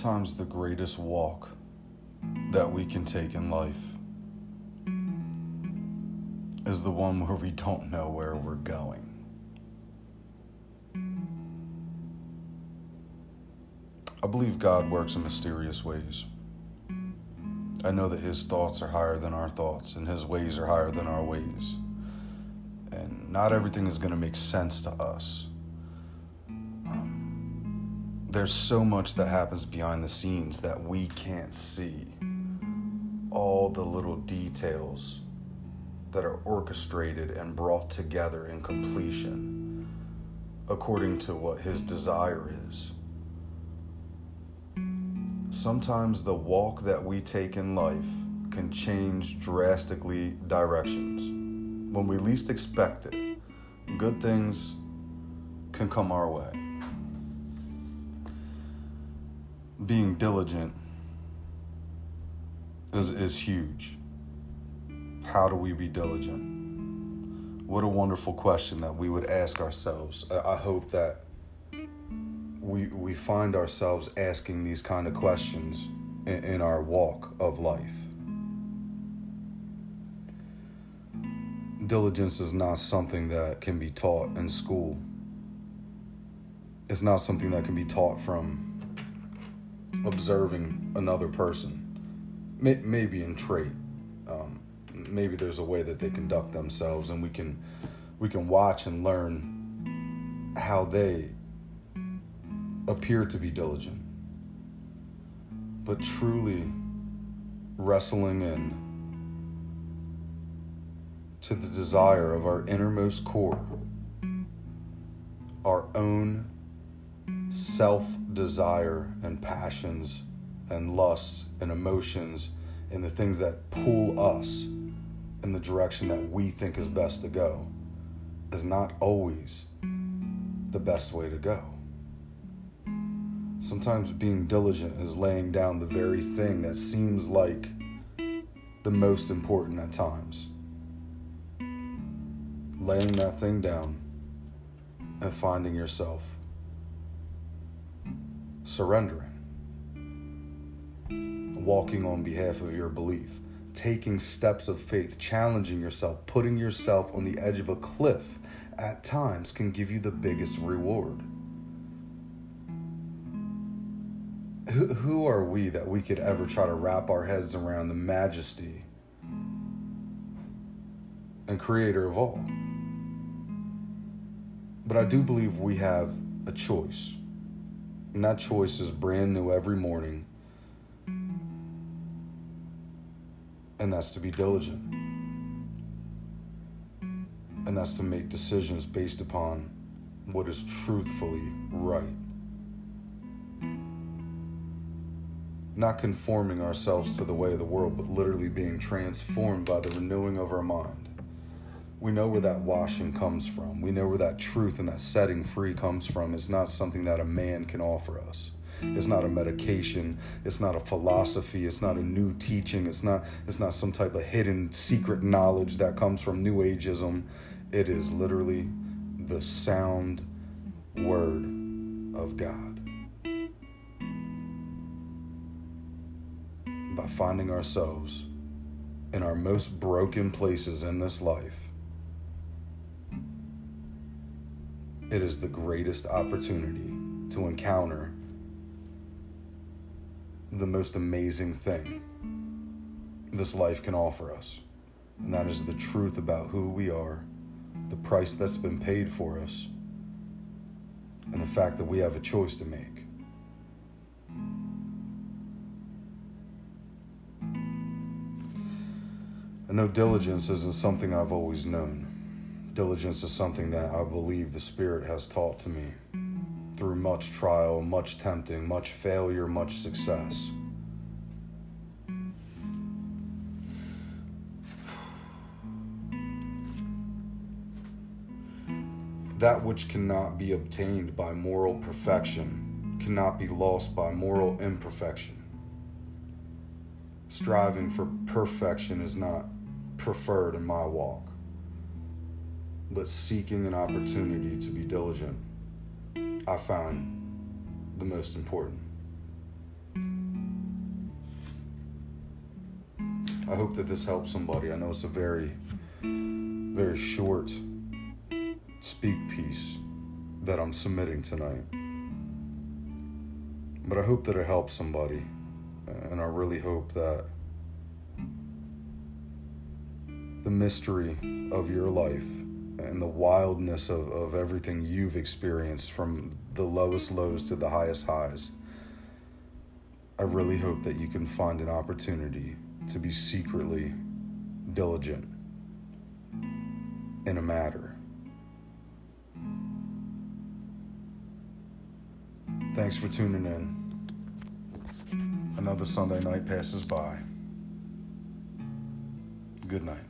Sometimes the greatest walk that we can take in life is the one where we don't know where we're going. I believe God works in mysterious ways. I know that His thoughts are higher than our thoughts, and His ways are higher than our ways. And not everything is going to make sense to us. There's so much that happens behind the scenes that we can't see. All the little details that are orchestrated and brought together in completion according to what His desire is sometimes the walk that we take in life can change drastically directions. When we least expect it, good things can come our way. Being diligent is, is huge. How do we be diligent? What a wonderful question that we would ask ourselves. I hope that we we find ourselves asking these kind of questions in, in our walk of life. Diligence is not something that can be taught in school. It's not something that can be taught from observing another person. Maybe in trait, um, maybe there's a way that they conduct themselves, and we can we can watch and learn how they appear to be diligent, but truly wrestling in to the desire of our innermost core, our own self desire and passions and lusts and emotions and the things that pull us in the direction that we think is best to go is not always the best way to go. Sometimes being diligent is laying down the very thing that seems like the most important at times. Laying that thing down and finding yourself surrendering, walking on behalf of your belief, taking steps of faith, challenging yourself, putting yourself on the edge of a cliff at times can give you the biggest reward. who, who are we that we could ever try to wrap our heads around the majesty and creator of all? But I do believe we have a choice. And that choice is brand new every morning. And that's to be diligent. And that's to make decisions based upon what is truthfully right. not conforming ourselves to the way of the world, but literally being transformed by the renewing of our mind. We know where that washing comes from. We know where that truth and that setting free comes from. It's not something that a man can offer us. It's not a medication. It's not a philosophy. It's not a new teaching. It's not it's not some type of hidden secret knowledge that comes from new ageism. It is literally the sound word of God. by finding ourselves in our most broken places in this life, it is the greatest opportunity to encounter the most amazing thing this life can offer us. And that is the truth about who we are, the price that's been paid for us, and the fact that we have a choice to make. I know diligence isn't something I've always known. Diligence is something that I believe the Spirit has taught to me through much trial, much tempting, much failure, much success. That which cannot be obtained by moral perfection cannot be lost by moral imperfection. Striving for perfection is not preferred in my walk, but seeking an opportunity to be diligent, I find the most important. I hope that this helps somebody. I know it's a very, very short speak piece that I'm submitting tonight. But I hope that it helps somebody. And I really hope that the mystery of your life and the wildness of, of everything you've experienced from the lowest lows to the highest highs. I really hope that you can find an opportunity to be secretly diligent in a matter. Thanks for tuning in. Another Sunday night passes by. Good night.